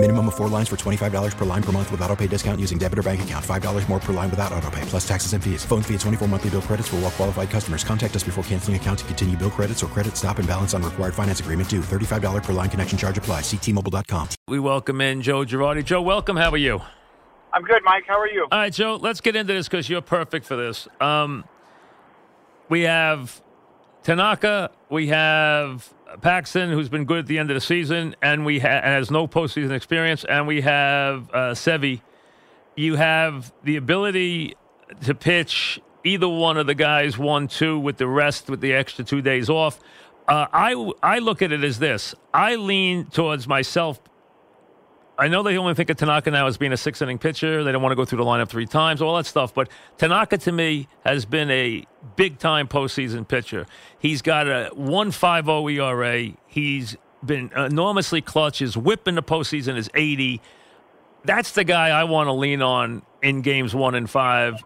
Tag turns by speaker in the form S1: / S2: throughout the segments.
S1: Minimum of four lines for $25 per line per month with auto pay discount using debit or bank account. $5 more per line without auto pay, plus taxes and fees. Phone fee at 24 monthly bill credits for all well qualified customers. Contact us before canceling account to continue bill credits or credit stop and balance on required finance agreement due. $35 per line connection charge apply. Ctmobile.com.
S2: We welcome in Joe Girardi. Joe, welcome. How are you?
S3: I'm good, Mike. How are you?
S2: All right, Joe, let's get into this because you're perfect for this. Um, we have Tanaka, we have Paxton, who's been good at the end of the season, and we ha- has no postseason experience, and we have uh, Sevi. You have the ability to pitch either one of the guys one two with the rest with the extra two days off. Uh, I I look at it as this. I lean towards myself. I know they only think of Tanaka now as being a six inning pitcher. They don't want to go through the lineup three times, all that stuff. But Tanaka to me has been a big time postseason pitcher. He's got a 1.50 ERA. He's been enormously clutch. His whip in the postseason is 80. That's the guy I want to lean on in games one and five.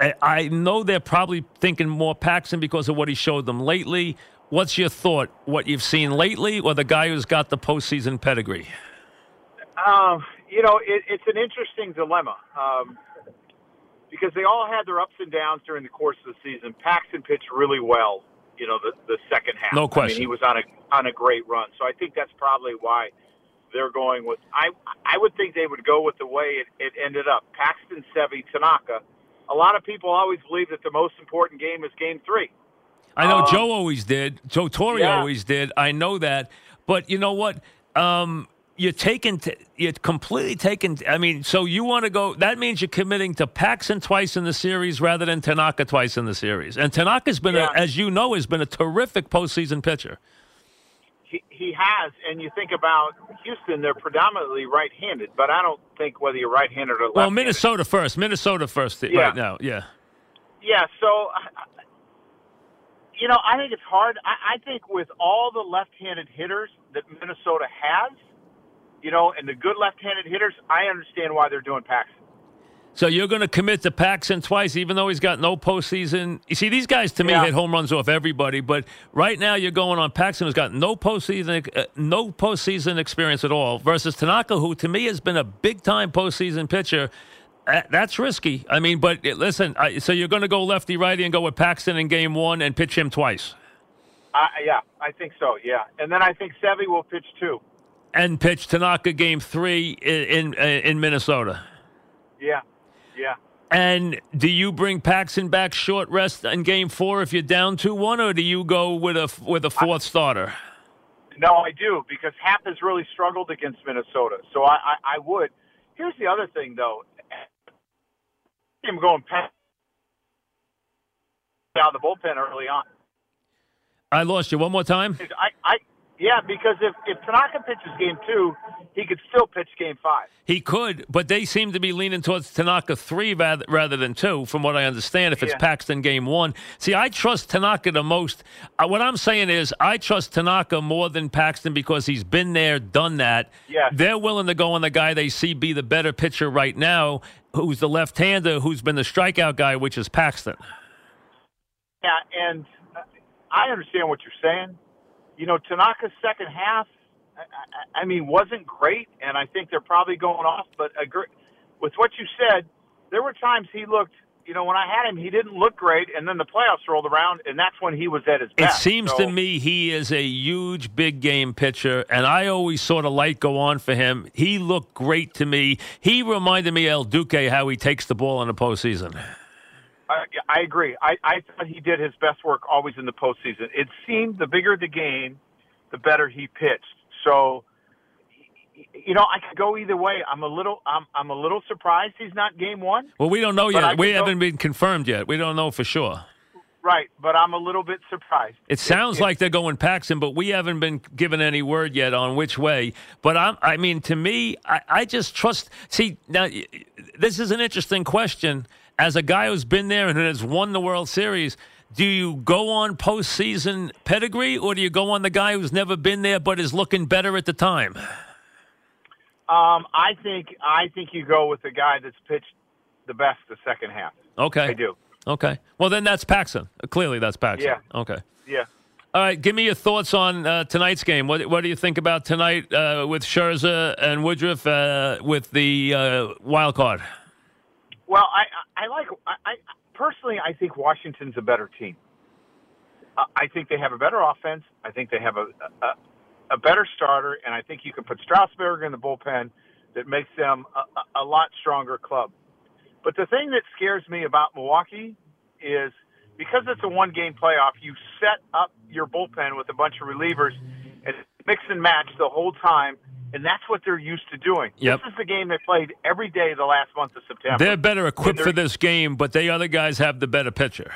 S2: I- I know they're probably thinking more Paxton because of what he showed them lately. What's your thought? What you've seen lately, or the guy who's got the postseason pedigree?
S3: Um, you know, it, it's an interesting dilemma um, because they all had their ups and downs during the course of the season. Paxton pitched really well, you know, the, the second half.
S2: No
S3: I
S2: question.
S3: mean, he was on a on a great run, so I think that's probably why they're going with. I I would think they would go with the way it, it ended up. Paxton, Sevi, Tanaka. A lot of people always believe that the most important game is Game Three.
S2: I know
S3: Um,
S2: Joe always did. Joe Torre
S3: yeah.
S2: always did. I know that. But you know what? Um, you're taking, t- you're completely taking. I mean, so you want to go? That means you're committing to Paxton twice in the series rather than Tanaka twice in the series. And Tanaka's been,
S3: Yeah.
S2: a, as you know, has been a terrific postseason pitcher.
S3: he, he has, and you think about Houston, they're predominantly right-handed, but I don't think whether you're right-handed or left.
S2: Well, Minnesota first. Minnesota first
S3: Yeah.
S2: right now. Yeah.
S3: Yeah, so you know, I think it's hard. I, I think with all the left-handed hitters that Minnesota has, you know, and the good left-handed hitters, I understand why they're doing Paxton.
S2: So you're going to commit to Paxton twice, even though he's got no postseason. You see, these guys to me
S3: Yeah.
S2: hit home runs off everybody, but right now you're going on Paxton, who's got no postseason, uh, no postseason experience at all, versus Tanaka, who to me has been a big time postseason pitcher. Uh, That's risky. I mean, but uh, listen, I, so you're going to go lefty righty and go with Paxton in game one and pitch him twice,
S3: yeah, I think so. Yeah, and then I think Sevy will pitch too.
S2: And pitch Tanaka game three in in, in Minnesota.
S3: Yeah, yeah.
S2: And do you bring Paxton back short rest in game four if you're down two one, or do you go with a with a fourth starter?
S3: No, I do because Happ has really struggled against Minnesota. So I, I, I would. Here's the other thing, though. Him going past down the bullpen early on.
S2: I lost you one more time.
S3: I, I, yeah, because if if Tanaka pitches game two, he could still pitch game five.
S2: He could, but they seem to be leaning towards Tanaka three rather, rather than two, from what I understand. If it's
S3: Yeah.
S2: Paxton game one, see, I trust Tanaka the most. Uh, what I'm saying is, I trust Tanaka more than Paxton because he's been there, done that.
S3: Yes.
S2: They're willing to go on the guy they see be the better pitcher right now, who's the left-hander, who's been the strikeout guy, which is Paxton.
S3: Yeah, and I understand what you're saying. You know, Tanaka's second half, I, I, I mean, wasn't great, and I think they're probably going off. But agree, with what you said, there were times he looked. You know, when I had him, he didn't look great, and then the playoffs rolled around, and that's when he was at his best.
S2: It seems
S3: So-
S2: to me he is a huge big game pitcher, and I always saw the light go on for him. He looked great to me. He reminded me of El Duque how he takes the ball in the postseason.
S3: I, I agree. I, I thought he did his best work always in the postseason. It seemed the bigger the game, the better he pitched. So, you know, I could go either way. I'm a little, I'm, I'm a little surprised he's not game one.
S2: Well, we don't know yet. We
S3: go-
S2: haven't been confirmed yet. We don't know for sure.
S3: Right, but I'm a little bit surprised.
S2: It sounds like they're going Paxton, but we haven't been given any word yet on which way. But I'm, I mean, to me, I, I just trust. See, now this is an interesting question. As a guy who's been there and has won the World Series, do you go on postseason pedigree, or do you go on the guy who's never been there but is looking better at the time?
S3: Um, I think I think you go with the guy that's pitched the best the second half.
S2: Okay.
S3: I do.
S2: Okay. Well, then that's Paxton. Clearly, that's Paxton.
S3: Yeah.
S2: Okay.
S3: Yeah.
S2: All right. Give me your thoughts on uh, tonight's game. What What do you think about tonight uh, with Scherzer and Woodruff uh, with the uh, wild card?
S3: Well, I I like I, I personally I think Washington's a better team. I think they have a better offense. I think they have a, a a better starter, and I think you can put Strasburg in the bullpen that makes them a, a lot stronger club. But the thing that scares me about Milwaukee is because it's a one game playoff, you set up your bullpen with a bunch of relievers and mix and match the whole time, and that's what they're used to doing.
S2: Yep.
S3: This is the game they played every day the last month of September.
S2: They're better equipped
S3: they're-
S2: for this game, but the other guys have the better pitcher.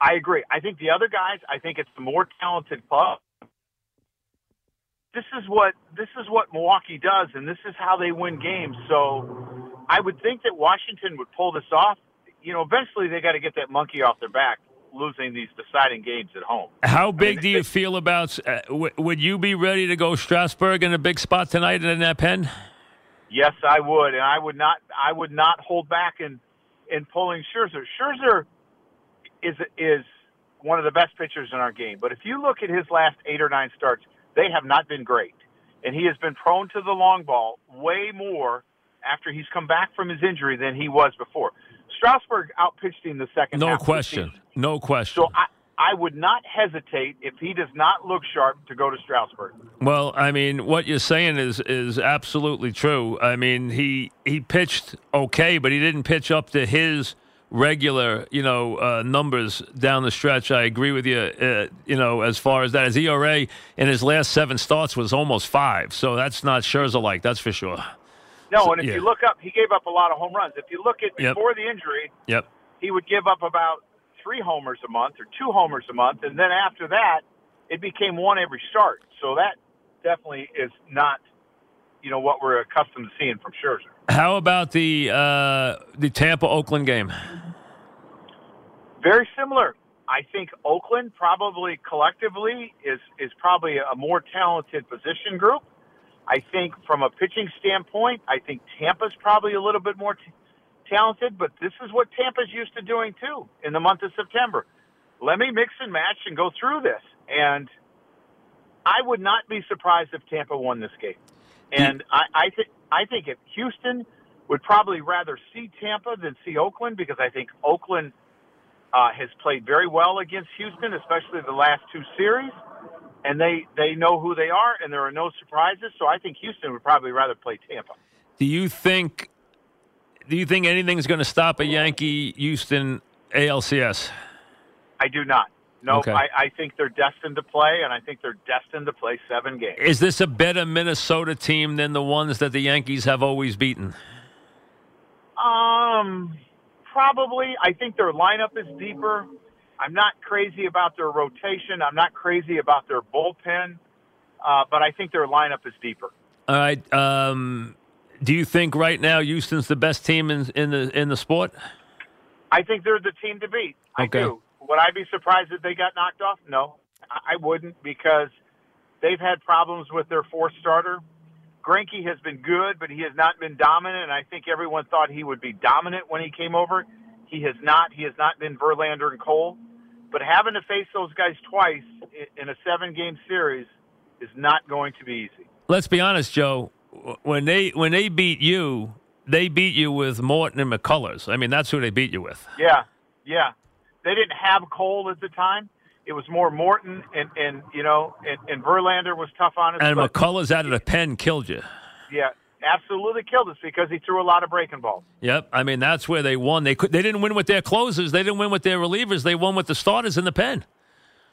S3: I agree. I think the other guys, I think it's the more talented club. This is what this is what Milwaukee does, and this is how they win games. So, I would think that Washington would pull this off. You know, eventually they got to get that monkey off their back, losing these deciding games at home.
S2: How big
S3: mean,
S2: do you
S3: they-
S2: feel about? Uh, w- would you be ready to go Strasburg in a big spot tonight in that pen?
S3: Yes, I would, and I would not. I would not hold back in in pulling Scherzer. Scherzer is is one of the best pitchers in our game, but if you look at his last eight or nine starts, they have not been great, and he has been prone to the long ball way more after he's come back from his injury than he was before. Strasburg outpitched him the second.
S2: No
S3: half
S2: question. No question.
S3: So I. I would not hesitate if he does not look sharp to go to Strasburg.
S2: Well, I mean, what you're saying is is absolutely true. I mean, he he pitched okay, but he didn't pitch up to his regular, you know, uh, numbers down the stretch. I agree with you. Uh, you know, as far as that, his ERA in his last seven starts was almost five. So that's not Scherzer like. That's for sure.
S3: No,
S2: So-
S3: and if
S2: yeah.
S3: you look up, he gave up a lot of home runs. If you look at
S2: Yep.
S3: before the injury,
S2: Yep.
S3: he would give up about three homers a month or two homers a month, and then after that, it became one every start. So that definitely is not, you know, what we're accustomed to seeing from Scherzer.
S2: How about the uh, the Tampa Oakland game?
S3: Very similar. I think Oakland probably collectively is is probably a more talented position group. I think from a pitching standpoint, I think Tampa's probably a little bit more t- talented, but this is what Tampa's used to doing too in the month of September. Let me mix and match and go through this. And I would not be surprised if Tampa won this game. And I, I think I think if Houston would probably rather see Tampa than see Oakland because I think Oakland uh, has played very well against Houston, especially the last two series, and they they know who they are, and there are no surprises. So I think Houston would probably rather play Tampa.
S2: Do you think? Do you think anything's going to stop a Yankee Houston ALCS?
S3: I do not. No,
S2: Okay.
S3: I, I think they're destined to play, and I think they're destined to play seven games.
S2: Is this a better Minnesota team than the ones that the Yankees have always beaten?
S3: Um, probably. I think their lineup is deeper. I'm not crazy about their rotation. I'm not crazy about their bullpen, uh, but I think their lineup is deeper.
S2: All right. Um, do you think right now Houston's the best team in, in the in the sport?
S3: I think they're the team to beat. I
S2: Okay.
S3: do. Would I be surprised if they got knocked off? No, I I wouldn't because they've had problems with their fourth starter. Greinke has been good, but he has not been dominant, and I think everyone thought he would be dominant when he came over. He has not. He has not been Verlander and Cole. But having to face those guys twice in a seven-game series is not going to be easy.
S2: Let's be honest, Joe. When they when they beat you, they beat you with Morton and McCullers. I mean, that's who they beat you with.
S3: Yeah, yeah. They didn't have Cole at the time. It was more Morton and and you know and, and Verlander was tough on us.
S2: And
S3: but,
S2: McCullers out of the pen killed you.
S3: yeah, absolutely killed us because he threw a lot of breaking balls.
S2: Yep. I mean, that's where they won. They could. They didn't win with their closers. They didn't win with their relievers. They won with the starters in the pen.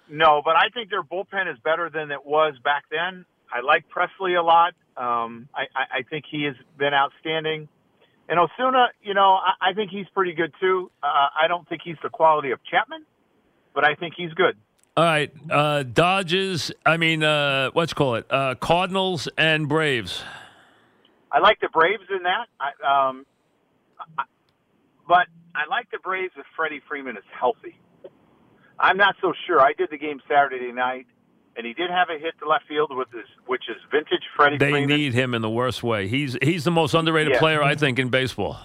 S3: No, but I think their bullpen is better than it was back then. I like Pressly a lot. Um, I, I, I think he has been outstanding. And Osuna, you know, I, I think he's pretty good too. Uh, I don't think he's the quality of Chapman, but I think he's good.
S2: All right. Uh, Dodgers. I mean, uh, let's call it uh, Cardinals and Braves.
S3: I like the Braves in that. I, um, I, but I like the Braves if Freddie Freeman is healthy. I'm not so sure. I did the game Saturday night, and he did have a hit to left field with his, which is vintage Freddie.
S2: They
S3: Freeman.
S2: need him in the worst way. He's he's the most underrated
S3: Yeah.
S2: player I think in baseball.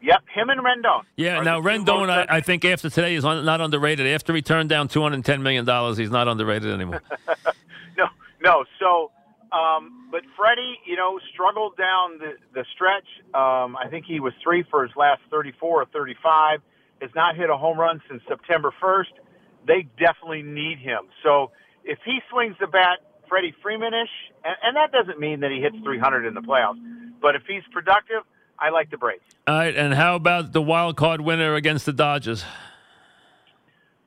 S3: Yep, him and Rendon.
S2: Yeah, now Rendon, I, I think after today is un, not underrated. After he turned down two hundred ten million dollars, he's not underrated anymore.
S3: No, no. So, um, but Freddie, you know, struggled down the the stretch. Um, I think he was three for his last 34 or 35. Has not hit a home run since September 1st. They definitely need him. So, if he swings the bat, Freddie Freemanish, and, and that doesn't mean that he hits 300 in the playoffs, but if he's productive, I like the Braves.
S2: All right, and how about the wild card winner against the Dodgers?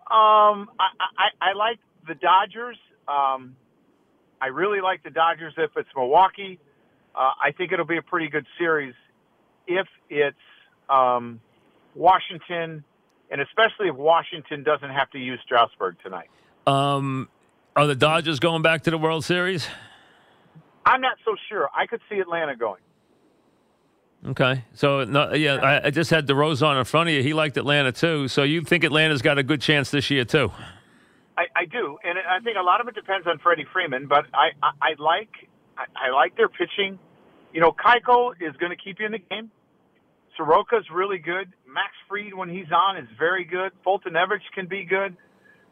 S3: Um, I, I, I like the Dodgers. Um, I really like the Dodgers if it's Milwaukee. Uh, I think it'll be a pretty good series if it's um, Washington, and especially if Washington doesn't have to use Strasburg tonight.
S2: Um, are the Dodgers going back to the World Series?
S3: I'm not so sure. I could see Atlanta going.
S2: Okay, so no, yeah, I, I just had DeRosa in front of you. He liked Atlanta too. So you think Atlanta's got a good chance this year too?
S3: I, I do, and I think a lot of it depends on Freddie Freeman. But I, I, I like, I, I like their pitching. You know, Keuchel is going to keep you in the game. Soroka's really good. Max Fried, when he's on, is very good. Fulton Everidge can be good.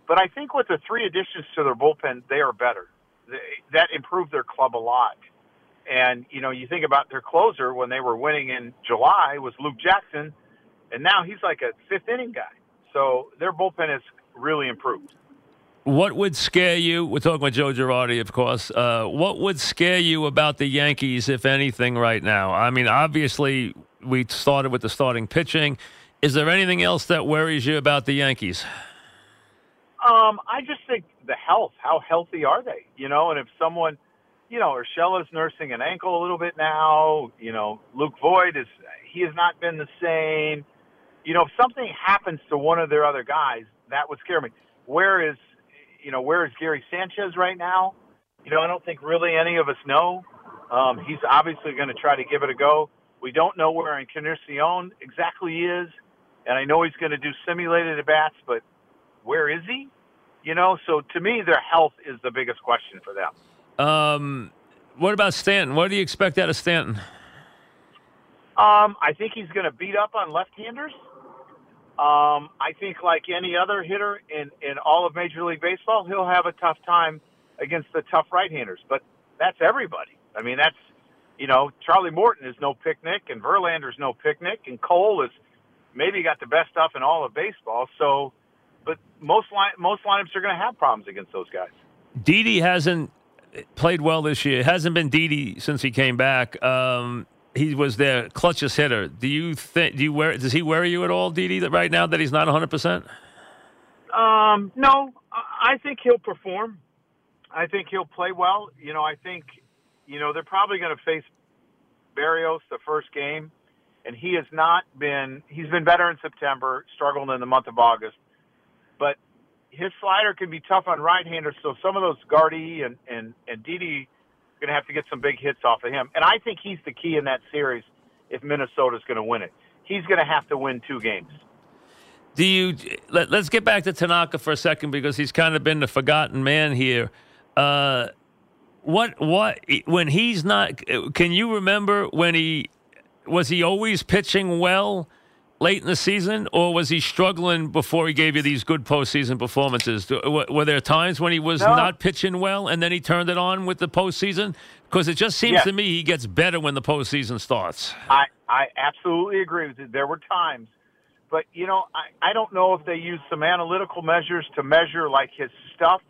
S3: But I think with the three additions to their bullpen, they are better. They, that improved their club a lot. And you know, you think about their closer when they were winning in July was Luke Jackson, and now he's like a fifth inning guy. So their bullpen has really improved.
S2: What would scare you? We're talking with Joe Girardi, of course. Uh, what would scare you about the Yankees, if anything, right now? I mean, obviously, we started with the starting pitching. Is there anything else that worries you about the Yankees?
S3: Um, I just think the health. How healthy are they? You know, and if someone, you know, Urshela's nursing an ankle a little bit now. You know, Luke Voit is he has not been the same. You know, if something happens to one of their other guys, that would scare me. Where is, you know, where is Gary Sanchez right now? You know, I don't think really any of us know. Um, he's obviously going to try to give it a go. We don't know where Encarnacion exactly is, and I know he's going to do simulated at bats, but where is he? You know, so to me, their health is the biggest question for them.
S2: Um, what about Stanton? What do you expect out of Stanton?
S3: Um, I think he's going to beat up on left-handers. Um, I think, like any other hitter in in all of Major League Baseball, he'll have a tough time against the tough right-handers. But that's everybody. I mean, that's you know, Charlie Morton is no picnic, and Verlander's no picnic, and Cole is maybe got the best stuff in all of baseball. So, but most line most lineups are going to have problems against those guys.
S2: Didi hasn't played well this year. It hasn't been Didi since he came back. Um, he was their clutchest hitter. Do you think? Do you wear? Does he worry you at all, Didi? That right now that he's not 100. percent
S3: Um, no, I I think he'll perform. I think he'll play well. You know, I think, you know, they're probably going to face Berrios the first game, and he has not been. He's been better in September, struggled in the month of August, but his slider can be tough on right-handers. So some of those Gardy and and and Didi going to have to get some big hits off of him. And I think he's the key in that series if Minnesota's going to win it. He's going to have to win two games.
S2: Do you? Let, let's get back to Tanaka for a second because he's kind of been the forgotten man here. Uh, what what when he's not? Can you remember when he was he always pitching well late in the season, or was he struggling before he gave you these good postseason performances? Were, there times when he was
S3: No.
S2: not pitching well and then he turned it on with the postseason? Because it just seems
S3: Yes.
S2: to me he gets better when the postseason starts.
S3: I, I absolutely agree with you. There were times, but you know, I, I don't know if they used some analytical measures to measure like his stuff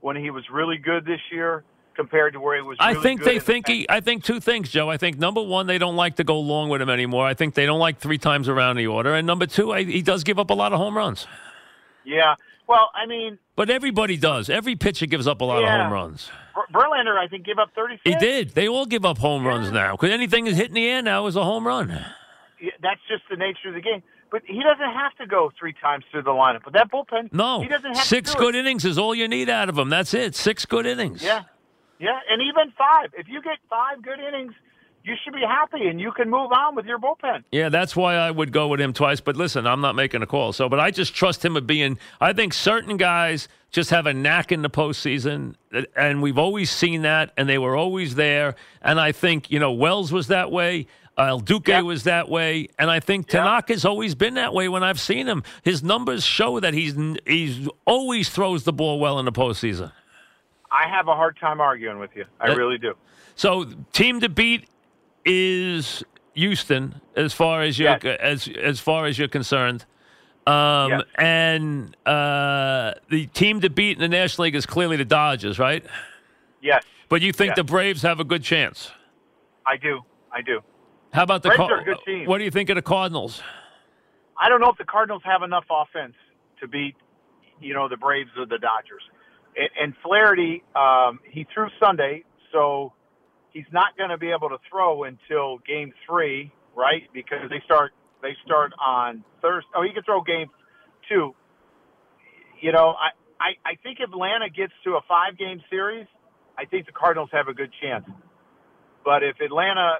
S3: when he was really good this year compared to where he was.
S2: I think they
S3: in the
S2: think he. I think two things, Joe. I think number one, they don't like to go long with him anymore. I think they don't like three times around the order. And number two, I, he does give up a lot of home runs.
S3: Yeah. Well, I mean,
S2: But everybody does. Every pitcher gives up a lot
S3: Yeah.
S2: of home runs.
S3: Ver- Verlander, I think, gave up thirty.
S2: He did. They all give up home runs now because anything is hit in the air now is a home run.
S3: Yeah, That's just the nature of the game. But he doesn't have to go three times through the lineup. But that bullpen,
S2: No,
S3: he doesn't have
S2: six good
S3: it.
S2: innings is all you need out of him. That's it. Six good innings.
S3: Yeah, yeah, and even five. If you get five good innings, you should be happy and you can move on with your bullpen.
S2: Yeah, that's why I would go with him twice. But listen, I'm not making a call. So, but I just trust him of being. I think certain guys just have a knack in the postseason, and we've always seen that, and they were always there. And I think you know Wells was that way. El Duque yep. was that way, and I think Tanaka's yep. always been that way when I've seen him. His numbers show that he's he's always throws the ball well in the postseason.
S3: I have a hard time arguing with you. I uh, really do.
S2: So, team to beat is Houston as far as you're yes. as as far as you're concerned. Um, yes. And uh, the team to beat in the National League is clearly the Dodgers, right?
S3: Yes.
S2: But you think
S3: yes.
S2: the Braves have a good chance?
S3: I do. I do.
S2: How about the
S3: Braves are a good team.
S2: What do you think of the Cardinals?
S3: I don't know if the Cardinals have enough offense to beat, you know, the Braves or the Dodgers. And, and Flaherty, um, he threw Sunday, so he's not going to be able to throw until game three, right? Because they start they start on Thursday. Oh, he can throw game two. You know, I, I, I think Atlanta gets to a five game series, I think the Cardinals have a good chance. But if Atlanta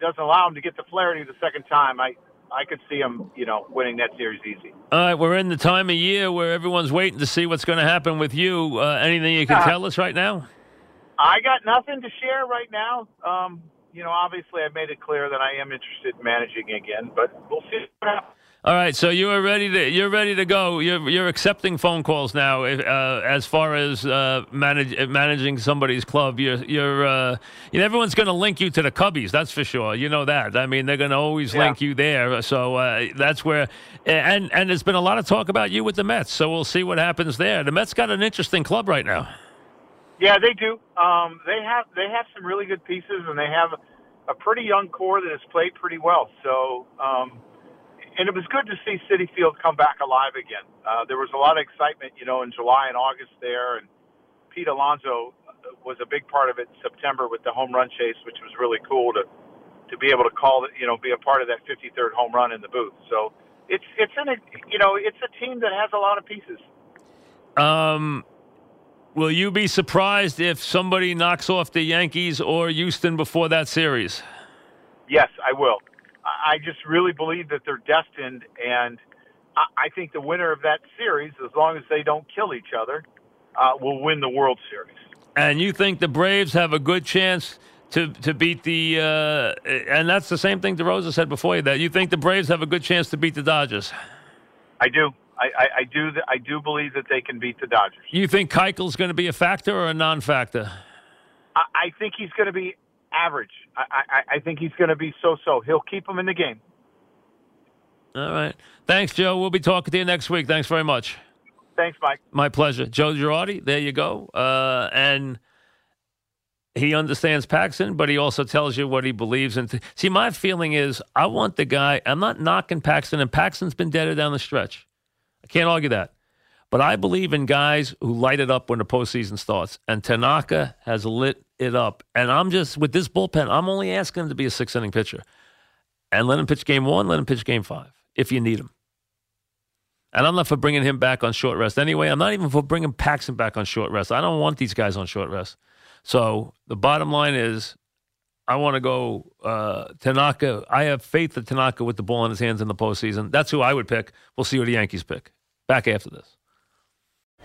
S3: doesn't allow him to get the Flaherty the second time, I, I could see them, you know, winning that series easy.
S2: All right, we're in the time of year where everyone's waiting to see what's going to happen with you. Uh, anything you can uh, tell us right now?
S3: I got nothing to share right now. Um, you know, obviously, I've made it clear that I am interested in managing again, but we'll see what happens.
S2: All right, so you are ready to you're ready to go. You're you're accepting phone calls now. Uh, as far as uh, manage, managing somebody's club, you're you're uh, you know, everyone's going to link you to the Cubbies. That's for sure. You know that. I mean, they're going to always yeah. link you there. So uh, that's where. And and there's been a lot of talk about you with the Mets. So we'll see what happens there. The Mets got an interesting club right now.
S3: Yeah, they do. Um, they have they have some really good pieces, and they have a pretty young core that has played pretty well. So, um, and it was good to see Citi Field come back alive again. Uh, there was a lot of excitement, you know, in July and August there, and Pete Alonso was a big part of it in September with the home run chase, which was really cool to to be able to call it, you know, be a part of that 53rd home run in the booth. So it's it's in a you know it's a team that has a lot of pieces.
S2: Um, Will you be surprised if somebody knocks off the Yankees or Houston before that series?
S3: Yes, I will. I just really believe that they're destined, and I think the winner of that series, as long as they don't kill each other, uh, will win the World Series.
S2: And you think the Braves have a good chance to to beat the? Uh, and that's the same thing DeRosa said before you. That you think the Braves have a good chance to beat the Dodgers?
S3: I do. I, I, I do. Th- I do believe that they can beat the Dodgers.
S2: You think Keuchel's going to be a factor or a non-factor?
S3: I, I think he's going to be average. I, I, I think he's going to be so-so. He'll keep him in the game.
S2: All right. Thanks, Joe. We'll be talking to you next week. Thanks very much.
S3: Thanks, Mike.
S2: My pleasure. Joe Girardi, there you go. Uh, and he understands Paxton, but he also tells you what he believes in. See, my feeling is I want the guy, I'm not knocking Paxton, and Paxton's been dead down the stretch. I can't argue that. But I believe in guys who light it up when the postseason starts. And Tanaka has lit it up. And I'm just, with this bullpen, I'm only asking him to be a six inning pitcher. And let him pitch game one, let him pitch game five if you need him. And I'm not for bringing him back on short rest anyway. I'm not even for bringing Paxton back on short rest. I don't want these guys on short rest. So the bottom line is I want to go uh, Tanaka. I have faith that Tanaka with the ball in his hands in the postseason. That's who I would pick. We'll see what the Yankees pick. Back after this.